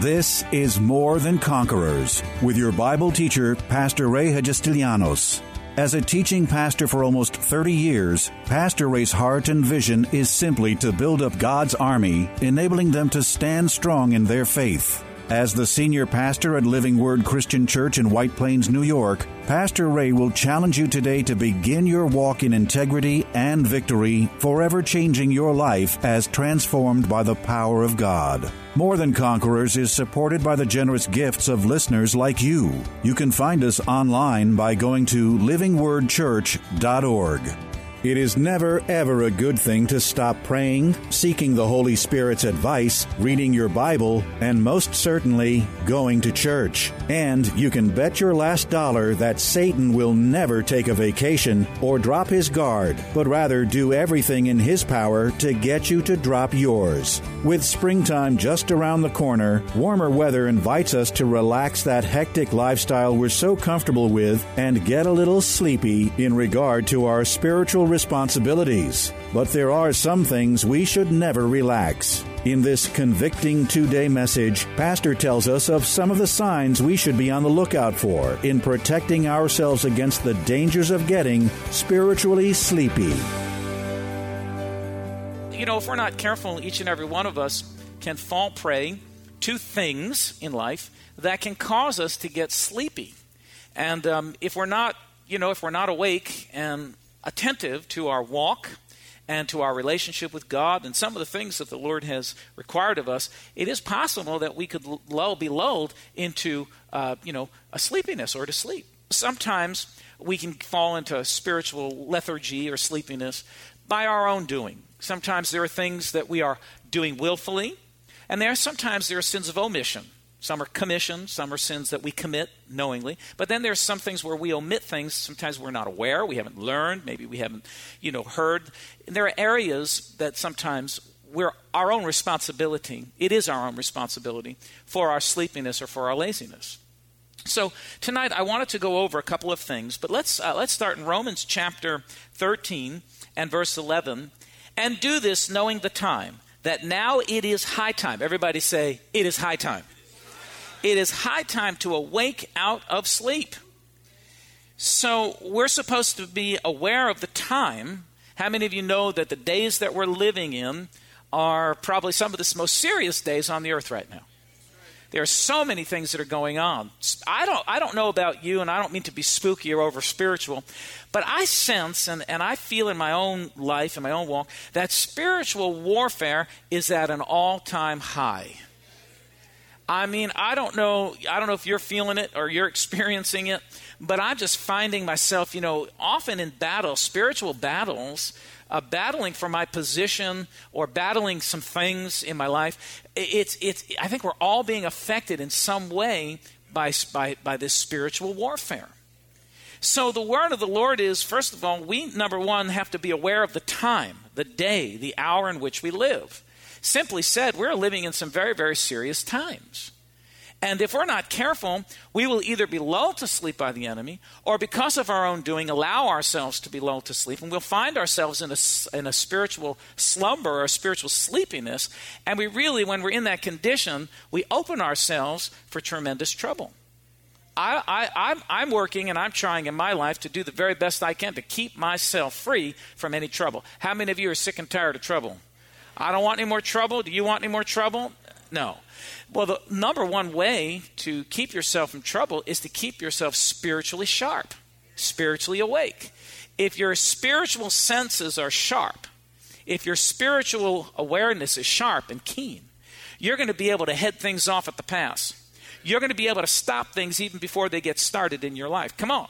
This is More Than Conquerors with your Bible teacher, Pastor Ray Hagestilianos. As a teaching pastor for almost 30 years, Pastor Ray's heart and vision is simply to build up God's army, enabling them to stand strong in their faith. As the senior pastor at Living Word Christian Church in White Plains, New York, Pastor Ray will challenge you today to begin your walk in integrity and victory, forever changing your life as transformed by the power of God. More Than Conquerors is supported by the generous gifts of listeners like you. You can find us online by going to livingwordchurch.org. It is never, ever a good thing to stop praying, seeking the Holy Spirit's advice, reading your Bible, and most certainly going to church. And you can bet your last dollar that Satan will never take a vacation or drop his guard, but rather do everything in his power to get you to drop yours. With springtime just around the corner, warmer weather invites us to relax that hectic lifestyle we're so comfortable with and get a little sleepy in regard to our spiritual responsibilities. But there are some things we should never relax. In this convicting two day message, Pastor tells us of some of the signs we should be on the lookout for in protecting ourselves against the dangers of getting spiritually sleepy. You know, if we're not careful, each and every one of us can fall prey to things in life that can cause us to get sleepy. And um, if we're not, you know, if we're not awake and attentive to our walk and to our relationship with God and some of the things that the Lord has required of us, it is possible that we could lull, be lulled into, uh, you know, a sleepiness or to sleep. Sometimes we can fall into spiritual lethargy or sleepiness by our own doing. Sometimes there are things that we are doing willfully, and there are sometimes there are sins of omission. Some are commission, some are sins that we commit knowingly. But then there's some things where we omit things. Sometimes we're not aware, we haven't learned, maybe we haven't, you know, heard. And there are areas that sometimes we're our own responsibility. It is our own responsibility for our sleepiness or for our laziness. So tonight I wanted to go over a couple of things, but let's uh, let's start in Romans chapter 13 and verse 11 and do this knowing the time that now it is high time. Everybody say it is high time. It is high time to awake out of sleep. So we're supposed to be aware of the time. How many of you know that the days that we're living in are probably some of the most serious days on the earth right now? There are so many things that are going on. I don't, I don't know about you, and I don't mean to be spooky or over spiritual, but I sense and, and I feel in my own life, in my own walk, that spiritual warfare is at an all time high. I mean, I don't know. I don't know if you're feeling it or you're experiencing it, but I'm just finding myself, you know, often in battle, spiritual battles, uh, battling for my position or battling some things in my life. It's, it's, I think we're all being affected in some way by, by, by this spiritual warfare. So the word of the Lord is, first of all, we, number one, have to be aware of the time, the day, the hour in which we live. Simply said, we're living in some very, very serious times. And if we're not careful, we will either be lulled to sleep by the enemy, or because of our own doing, allow ourselves to be lulled to sleep, and we'll find ourselves in a, in a spiritual slumber or spiritual sleepiness. And we really, when we're in that condition, we open ourselves for tremendous trouble. I, I, I'm, I'm working and I'm trying in my life to do the very best I can to keep myself free from any trouble. How many of you are sick and tired of trouble? I don't want any more trouble. Do you want any more trouble? No. Well, the number one way to keep yourself from trouble is to keep yourself spiritually sharp, spiritually awake. If your spiritual senses are sharp, if your spiritual awareness is sharp and keen, you're going to be able to head things off at the pass. You're going to be able to stop things even before they get started in your life. Come on.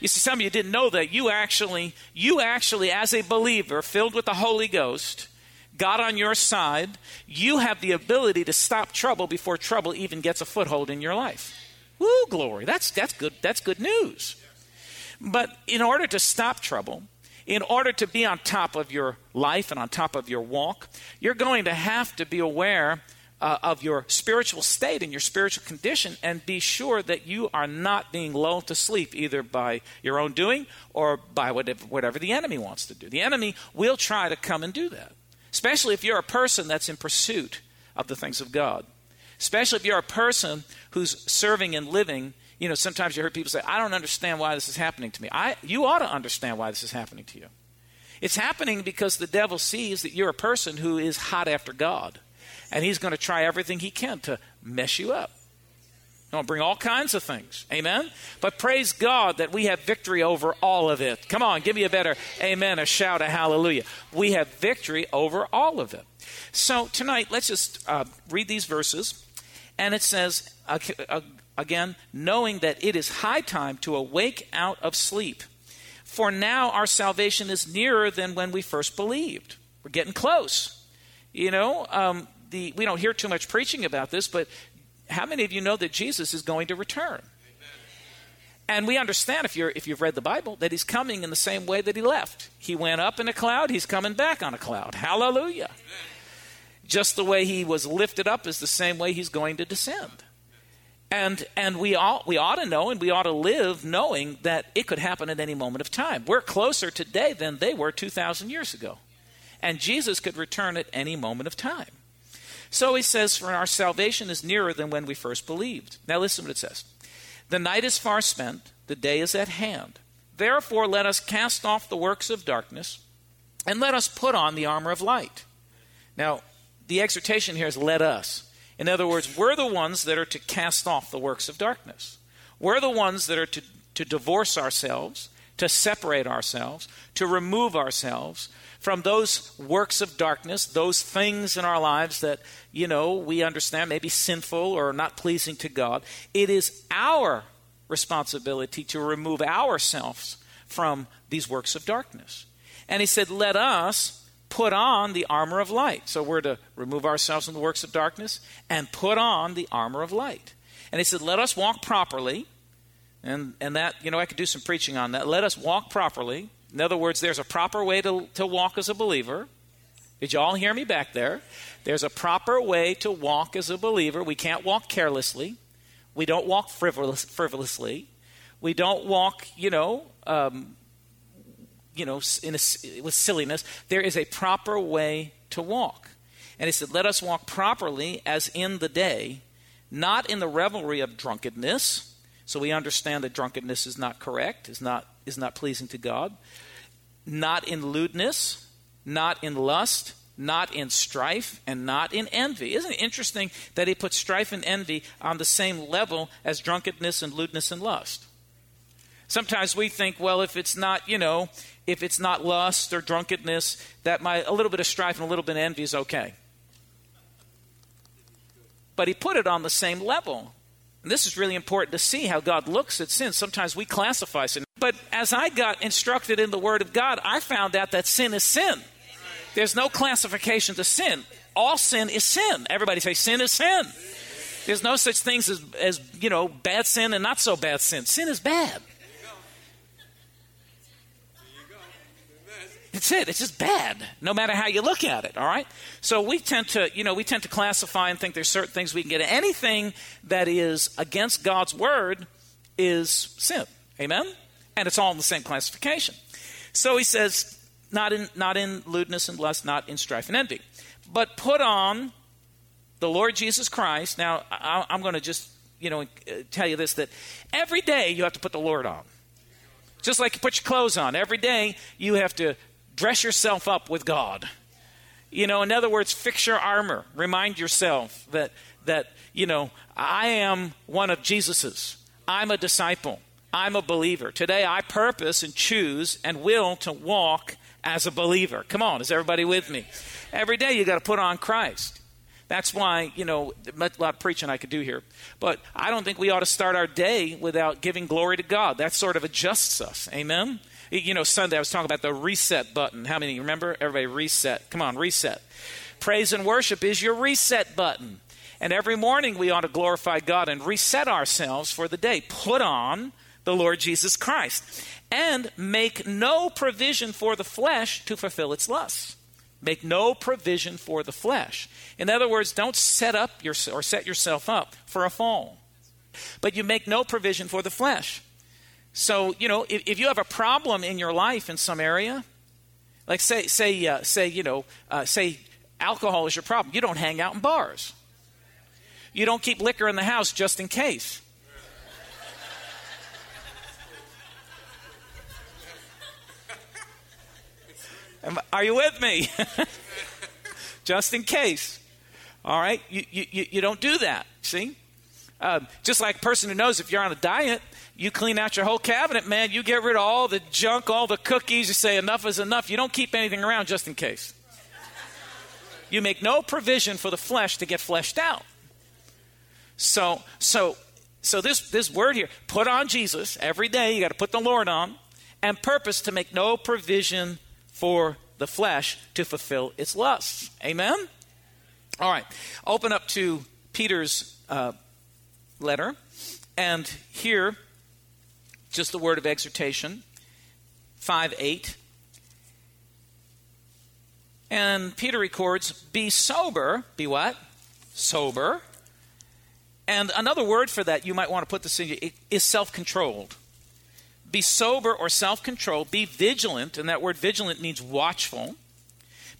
You see, some of you didn't know that. You actually, you actually, as a believer filled with the Holy Ghost, God on your side, you have the ability to stop trouble before trouble even gets a foothold in your life. Woo, glory. That's, that's, good, that's good news. But in order to stop trouble, in order to be on top of your life and on top of your walk, you're going to have to be aware uh, of your spiritual state and your spiritual condition and be sure that you are not being lulled to sleep either by your own doing or by whatever, whatever the enemy wants to do. The enemy will try to come and do that especially if you're a person that's in pursuit of the things of God. Especially if you're a person who's serving and living. You know, sometimes you hear people say, I don't understand why this is happening to me. I, you ought to understand why this is happening to you. It's happening because the devil sees that you're a person who is hot after God. And he's going to try everything he can to mess you up. He'll bring all kinds of things. Amen? But praise God that we have victory over all of it. Come on, give me a better amen, a shout, a hallelujah. We have victory over all of it. So tonight, let's just uh, read these verses. And it says, again, knowing that it is high time to awake out of sleep. For now our salvation is nearer than when we first believed. We're getting close. You know, um, the, we don't hear too much preaching about this, but how many of you know that Jesus is going to return? And we understand if you're if you've read the Bible that he's coming in the same way that he left. He went up in a cloud, he's coming back on a cloud. Hallelujah. Just the way he was lifted up is the same way he's going to descend. And and we all we ought to know and we ought to live knowing that it could happen at any moment of time. We're closer today than they were 2000 years ago. And Jesus could return at any moment of time. So he says, For our salvation is nearer than when we first believed. Now listen what it says The night is far spent, the day is at hand. Therefore, let us cast off the works of darkness, and let us put on the armor of light. Now, the exhortation here is let us. In other words, we're the ones that are to cast off the works of darkness. We're the ones that are to, to divorce ourselves, to separate ourselves, to remove ourselves, from those works of darkness, those things in our lives that, you know, we understand may be sinful or not pleasing to God. It is our responsibility to remove ourselves from these works of darkness. And he said, Let us put on the armor of light. So we're to remove ourselves from the works of darkness and put on the armor of light. And he said, Let us walk properly. And, and that, you know, I could do some preaching on that. Let us walk properly in other words, there's a proper way to, to walk as a believer. Did you all hear me back there? There's a proper way to walk as a believer. We can't walk carelessly. We don't walk frivolous, frivolously. We don't walk, you know, um, you know, a, with silliness. There is a proper way to walk. And he said, Let us walk properly as in the day, not in the revelry of drunkenness. So we understand that drunkenness is not correct, is not is not pleasing to God. Not in lewdness, not in lust, not in strife, and not in envy. Isn't it interesting that he puts strife and envy on the same level as drunkenness and lewdness and lust? Sometimes we think, well, if it's not, you know, if it's not lust or drunkenness, that my a little bit of strife and a little bit of envy is okay. But he put it on the same level. This is really important to see how God looks at sin. Sometimes we classify sin. But as I got instructed in the Word of God, I found out that sin is sin. There's no classification to sin. All sin is sin. Everybody say sin is sin. There's no such things as, as you know, bad sin and not so bad sin. Sin is bad. It's it. It's just bad, no matter how you look at it. All right. So we tend to, you know, we tend to classify and think there's certain things we can get. Anything that is against God's word is sin. Amen. And it's all in the same classification. So he says, not in not in lewdness and lust, not in strife and envy, but put on the Lord Jesus Christ. Now I, I'm going to just, you know, tell you this: that every day you have to put the Lord on. Just like you put your clothes on. Every day you have to dress yourself up with God. You know, in other words, fix your armor. Remind yourself that that you know I am one of Jesus's. I'm a disciple. I'm a believer. Today I purpose and choose and will to walk as a believer. Come on, is everybody with me? Every day you got to put on Christ. That's why, you know, a lot of preaching I could do here. But I don't think we ought to start our day without giving glory to God. That sort of adjusts us. Amen? You know, Sunday I was talking about the reset button. How many remember? Everybody reset. Come on, reset. Praise and worship is your reset button. And every morning we ought to glorify God and reset ourselves for the day. Put on the Lord Jesus Christ and make no provision for the flesh to fulfill its lusts. Make no provision for the flesh. In other words, don't set up your, or set yourself up for a fall. But you make no provision for the flesh. So, you know, if, if you have a problem in your life in some area, like say, say, uh, say, you know, uh, say alcohol is your problem, you don't hang out in bars. You don't keep liquor in the house just in case. Are you with me? just in case. All right? You, you, you don't do that. See? Um, just like a person who knows if you're on a diet, you clean out your whole cabinet, man. You get rid of all the junk, all the cookies. You say enough is enough. You don't keep anything around just in case. You make no provision for the flesh to get fleshed out. So, so, so this this word here, put on Jesus every day. You got to put the Lord on, and purpose to make no provision for the flesh to fulfill its lusts. Amen. All right, open up to Peter's uh, letter, and here, just the word of exhortation, five eight. And Peter records, Be sober. Be what? Sober. And another word for that, you might want to put this in, is self controlled. Be sober or self controlled. Be vigilant. And that word vigilant means watchful.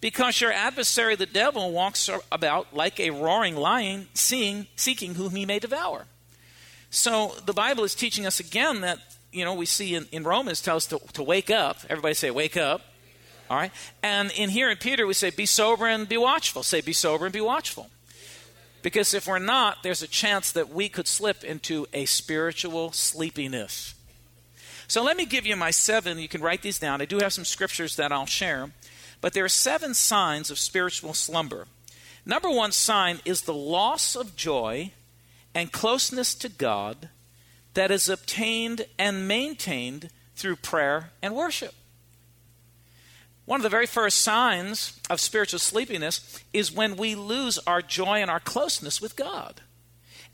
Because your adversary, the devil, walks about like a roaring lion, seeing, seeking whom he may devour. So the Bible is teaching us again that, you know, we see in, in Romans tells us to, to wake up. Everybody say, wake up. All right? And in here in Peter, we say, be sober and be watchful. Say, be sober and be watchful. Because if we're not, there's a chance that we could slip into a spiritual sleepiness. So let me give you my seven. You can write these down. I do have some scriptures that I'll share. But there are seven signs of spiritual slumber. Number one sign is the loss of joy and closeness to God that is obtained and maintained through prayer and worship. One of the very first signs of spiritual sleepiness is when we lose our joy and our closeness with God.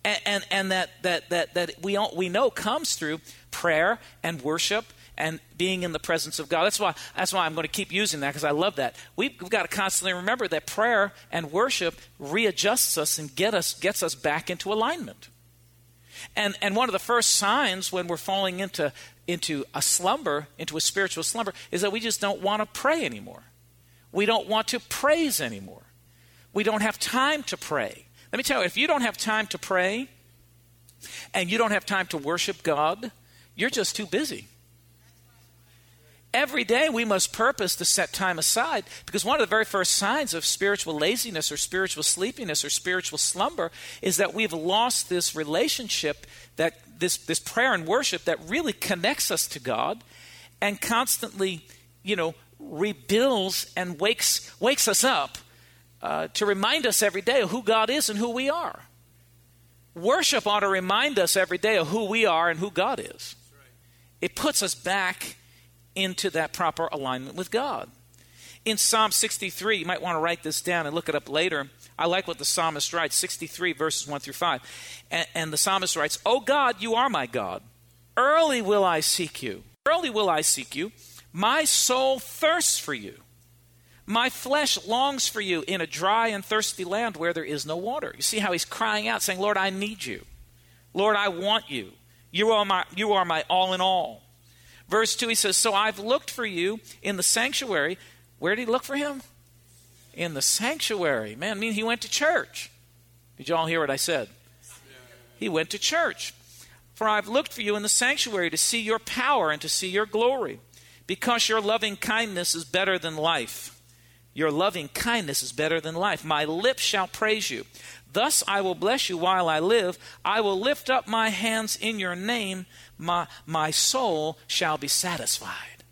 And, and, and that, that, that, that we, we know comes through prayer and worship and being in the presence of God. That's why, that's why I'm going to keep using that because I love that. We've, we've got to constantly remember that prayer and worship readjusts us and get us, gets us back into alignment. And, and one of the first signs when we're falling into into a slumber, into a spiritual slumber, is that we just don't want to pray anymore. We don't want to praise anymore. We don't have time to pray. Let me tell you, if you don't have time to pray and you don't have time to worship God, you're just too busy. Every day we must purpose to set time aside because one of the very first signs of spiritual laziness or spiritual sleepiness or spiritual slumber is that we've lost this relationship that this, this prayer and worship that really connects us to God and constantly, you know, rebuilds and wakes, wakes us up uh, to remind us every day of who God is and who we are. Worship ought to remind us every day of who we are and who God is. It puts us back into that proper alignment with God. In Psalm 63, you might want to write this down and look it up later. I like what the psalmist writes 63 verses 1 through 5. And, and the psalmist writes, O God, you are my God. Early will I seek you. Early will I seek you. My soul thirsts for you. My flesh longs for you in a dry and thirsty land where there is no water. You see how he's crying out, saying, Lord, I need you. Lord, I want you. You are my, you are my all in all. Verse 2, he says, So I've looked for you in the sanctuary. Where did he look for him? in the sanctuary. Man, I mean, he went to church. Did you all hear what I said? He went to church. For I've looked for you in the sanctuary to see your power and to see your glory, because your loving kindness is better than life. Your loving kindness is better than life. My lips shall praise you. Thus I will bless you while I live. I will lift up my hands in your name. My, my soul shall be satisfied.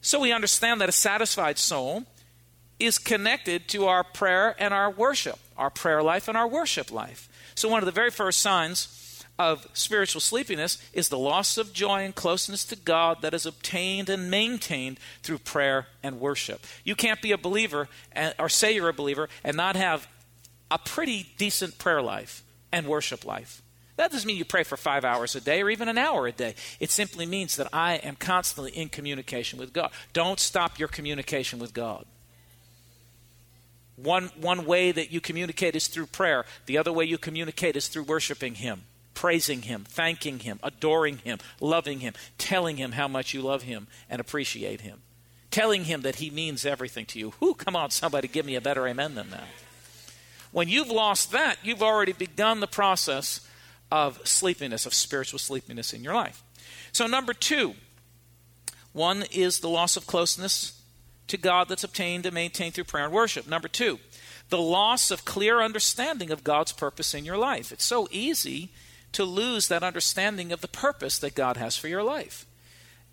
So we understand that a satisfied soul is connected to our prayer and our worship, our prayer life and our worship life. So, one of the very first signs of spiritual sleepiness is the loss of joy and closeness to God that is obtained and maintained through prayer and worship. You can't be a believer or say you're a believer and not have a pretty decent prayer life and worship life. That doesn't mean you pray for five hours a day or even an hour a day. It simply means that I am constantly in communication with God. Don't stop your communication with God. One, one way that you communicate is through prayer. The other way you communicate is through worshiping Him, praising Him, thanking Him, adoring Him, loving Him, telling Him how much you love Him and appreciate Him, telling Him that He means everything to you. Who? come on, somebody, give me a better amen than that. When you've lost that, you've already begun the process of sleepiness, of spiritual sleepiness in your life. So, number two, one is the loss of closeness to God that's obtained and maintained through prayer and worship. Number two, the loss of clear understanding of God's purpose in your life. It's so easy to lose that understanding of the purpose that God has for your life.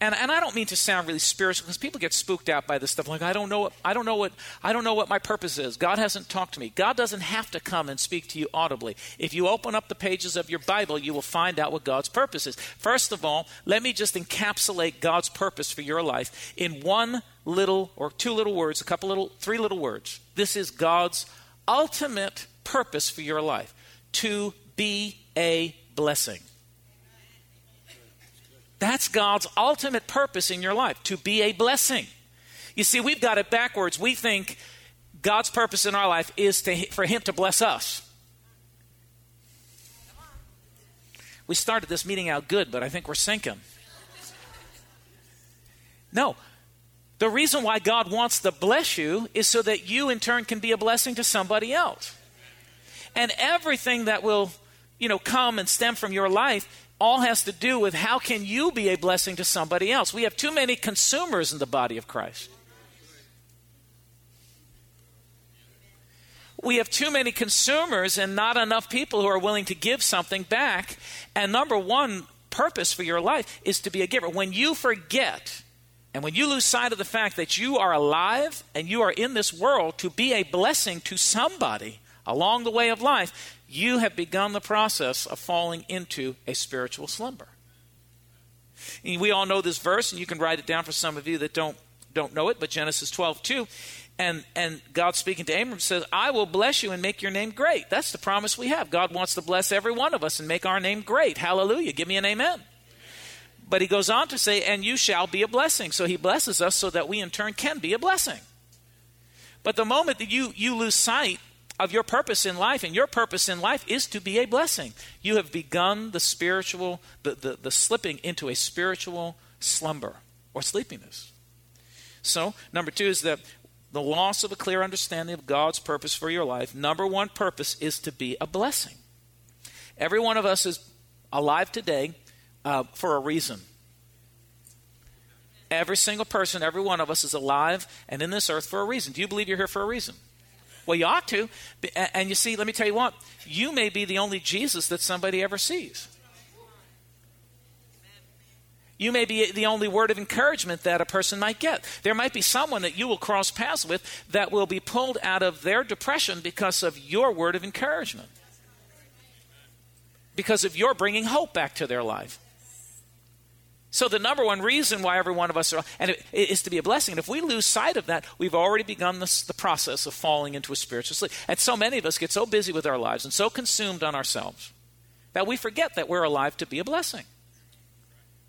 And, and I don't mean to sound really spiritual because people get spooked out by this stuff. Like I don't know what I don't know what I don't know what my purpose is. God hasn't talked to me. God doesn't have to come and speak to you audibly. If you open up the pages of your Bible, you will find out what God's purpose is. First of all, let me just encapsulate God's purpose for your life in one little or two little words, a couple little, three little words. This is God's ultimate purpose for your life: to be a blessing. That's God's ultimate purpose in your life, to be a blessing. You see, we've got it backwards. We think God's purpose in our life is to, for Him to bless us. We started this meeting out good, but I think we're sinking. No. The reason why God wants to bless you is so that you, in turn, can be a blessing to somebody else. And everything that will, you know, come and stem from your life all has to do with how can you be a blessing to somebody else. We have too many consumers in the body of Christ. We have too many consumers and not enough people who are willing to give something back. And number one purpose for your life is to be a giver. When you forget and when you lose sight of the fact that you are alive and you are in this world to be a blessing to somebody along the way of life, you have begun the process of falling into a spiritual slumber. And we all know this verse, and you can write it down for some of you that don't don't know it, but Genesis 12, 2. And, and God speaking to Abram says, I will bless you and make your name great. That's the promise we have. God wants to bless every one of us and make our name great. Hallelujah. Give me an amen. But he goes on to say, and you shall be a blessing. So he blesses us so that we in turn can be a blessing. But the moment that you, you lose sight of your purpose in life, and your purpose in life is to be a blessing. You have begun the spiritual, the, the, the slipping into a spiritual slumber or sleepiness. So, number two is that the loss of a clear understanding of God's purpose for your life. Number one purpose is to be a blessing. Every one of us is alive today uh, for a reason. Every single person, every one of us is alive and in this earth for a reason. Do you believe you're here for a reason? Well, you ought to. And you see, let me tell you what, you may be the only Jesus that somebody ever sees. You may be the only word of encouragement that a person might get. There might be someone that you will cross paths with that will be pulled out of their depression because of your word of encouragement, because of your bringing hope back to their life. So the number one reason why every one of us are, and it, is to be a blessing. And if we lose sight of that, we've already begun this, the process of falling into a spiritual sleep. And so many of us get so busy with our lives and so consumed on ourselves that we forget that we're alive to be a blessing.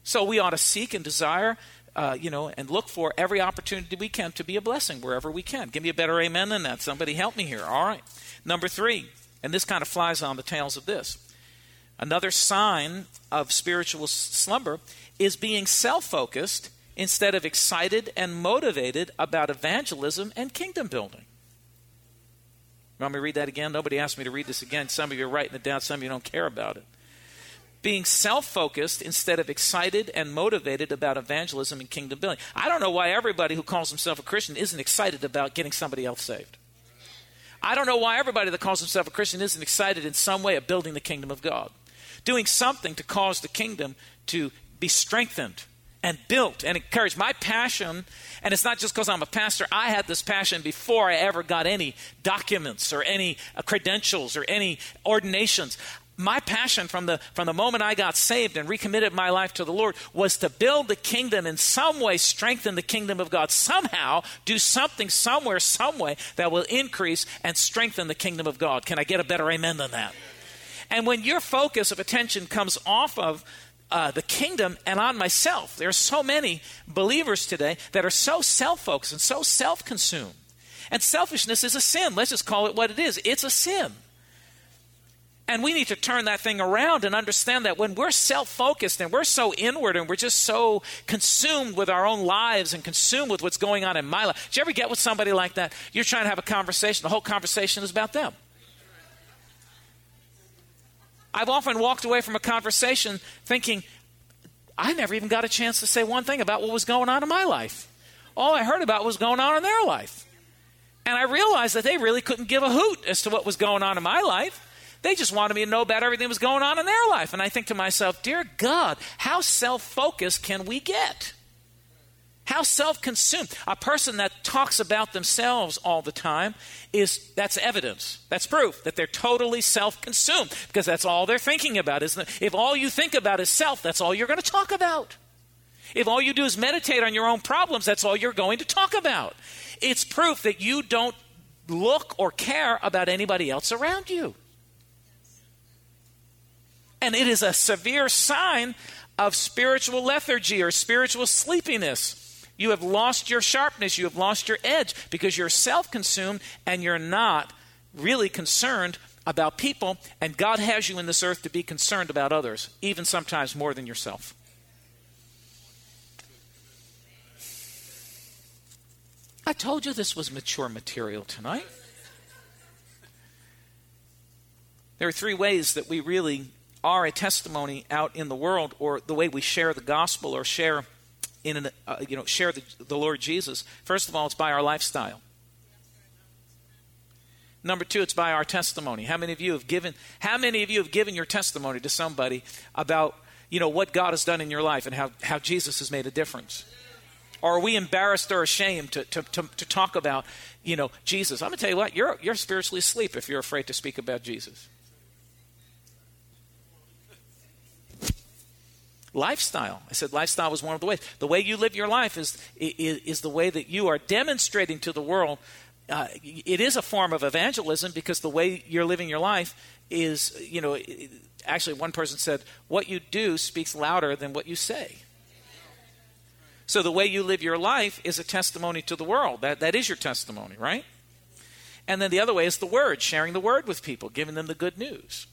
So we ought to seek and desire, uh, you know, and look for every opportunity we can to be a blessing wherever we can. Give me a better amen than that. Somebody help me here. All right. Number three, and this kind of flies on the tails of this. Another sign of spiritual slumber is being self focused instead of excited and motivated about evangelism and kingdom building. Want me to read that again? Nobody asked me to read this again. Some of you are writing it down, some of you don't care about it. Being self focused instead of excited and motivated about evangelism and kingdom building. I don't know why everybody who calls himself a Christian isn't excited about getting somebody else saved. I don't know why everybody that calls himself a Christian isn't excited in some way of building the kingdom of God. Doing something to cause the kingdom to be strengthened and built and encouraged. My passion, and it's not just because I'm a pastor, I had this passion before I ever got any documents or any uh, credentials or any ordinations. My passion from the, from the moment I got saved and recommitted my life to the Lord was to build the kingdom in some way, strengthen the kingdom of God, somehow do something somewhere, some way that will increase and strengthen the kingdom of God. Can I get a better amen than that? And when your focus of attention comes off of uh, the kingdom and on myself. There are so many believers today that are so self focused and so self consumed. And selfishness is a sin. Let's just call it what it is it's a sin. And we need to turn that thing around and understand that when we're self focused and we're so inward and we're just so consumed with our own lives and consumed with what's going on in my life. Did you ever get with somebody like that? You're trying to have a conversation, the whole conversation is about them. I've often walked away from a conversation thinking, I never even got a chance to say one thing about what was going on in my life. All I heard about was going on in their life. And I realized that they really couldn't give a hoot as to what was going on in my life. They just wanted me to know about everything that was going on in their life. And I think to myself, dear God, how self focused can we get? How self-consumed. A person that talks about themselves all the time is that's evidence. That's proof that they're totally self-consumed because that's all they're thinking about. Isn't it? If all you think about is self, that's all you're going to talk about. If all you do is meditate on your own problems, that's all you're going to talk about. It's proof that you don't look or care about anybody else around you. And it is a severe sign of spiritual lethargy or spiritual sleepiness. You have lost your sharpness, you have lost your edge because you're self consumed and you're not really concerned about people. And God has you in this earth to be concerned about others, even sometimes more than yourself. I told you this was mature material tonight. There are three ways that we really are a testimony out in the world, or the way we share the gospel or share in an, uh, you know, share the, the Lord Jesus, first of all, it's by our lifestyle. Number two, it's by our testimony. How many of you have given? How many of you have given your testimony to somebody about you know what God has done in your life and how, how Jesus has made a difference? Or are we embarrassed or ashamed to, to, to, to talk about you know Jesus? I'm gonna tell you what, you're you're spiritually asleep if you're afraid to speak about Jesus. Lifestyle. I said lifestyle was one of the ways. The way you live your life is, is, is the way that you are demonstrating to the world. Uh, it is a form of evangelism because the way you're living your life is, you know, actually, one person said, what you do speaks louder than what you say. So the way you live your life is a testimony to the world. That, that is your testimony, right? And then the other way is the word, sharing the word with people, giving them the good news.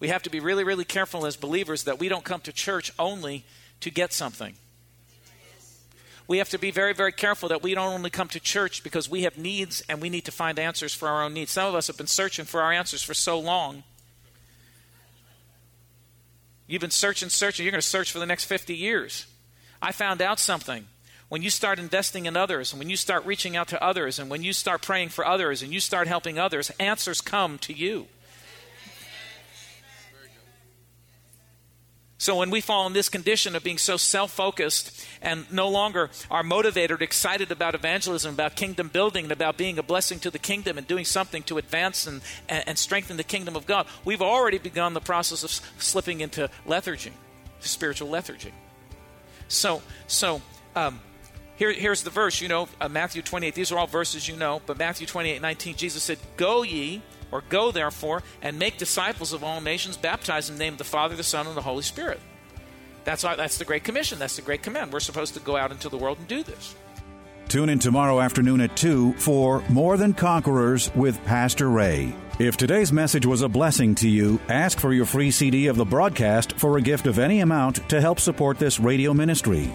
We have to be really, really careful as believers that we don't come to church only to get something. We have to be very, very careful that we don't only come to church because we have needs and we need to find answers for our own needs. Some of us have been searching for our answers for so long. You've been searching, searching. You're going to search for the next 50 years. I found out something. When you start investing in others, and when you start reaching out to others, and when you start praying for others, and you start helping others, answers come to you. So when we fall in this condition of being so self focused and no longer are motivated, excited about evangelism, about kingdom building, and about being a blessing to the kingdom and doing something to advance and, and, strengthen the kingdom of God, we've already begun the process of slipping into lethargy, spiritual lethargy. So, so um, here, here's the verse, you know, uh, Matthew 28. These are all verses you know, but Matthew 28 19, Jesus said, Go ye or go therefore and make disciples of all nations, baptize in the name of the Father, the Son, and the Holy Spirit. That's, that's the Great Commission. That's the Great Command. We're supposed to go out into the world and do this. Tune in tomorrow afternoon at 2 for More Than Conquerors with Pastor Ray. If today's message was a blessing to you, ask for your free CD of the broadcast for a gift of any amount to help support this radio ministry.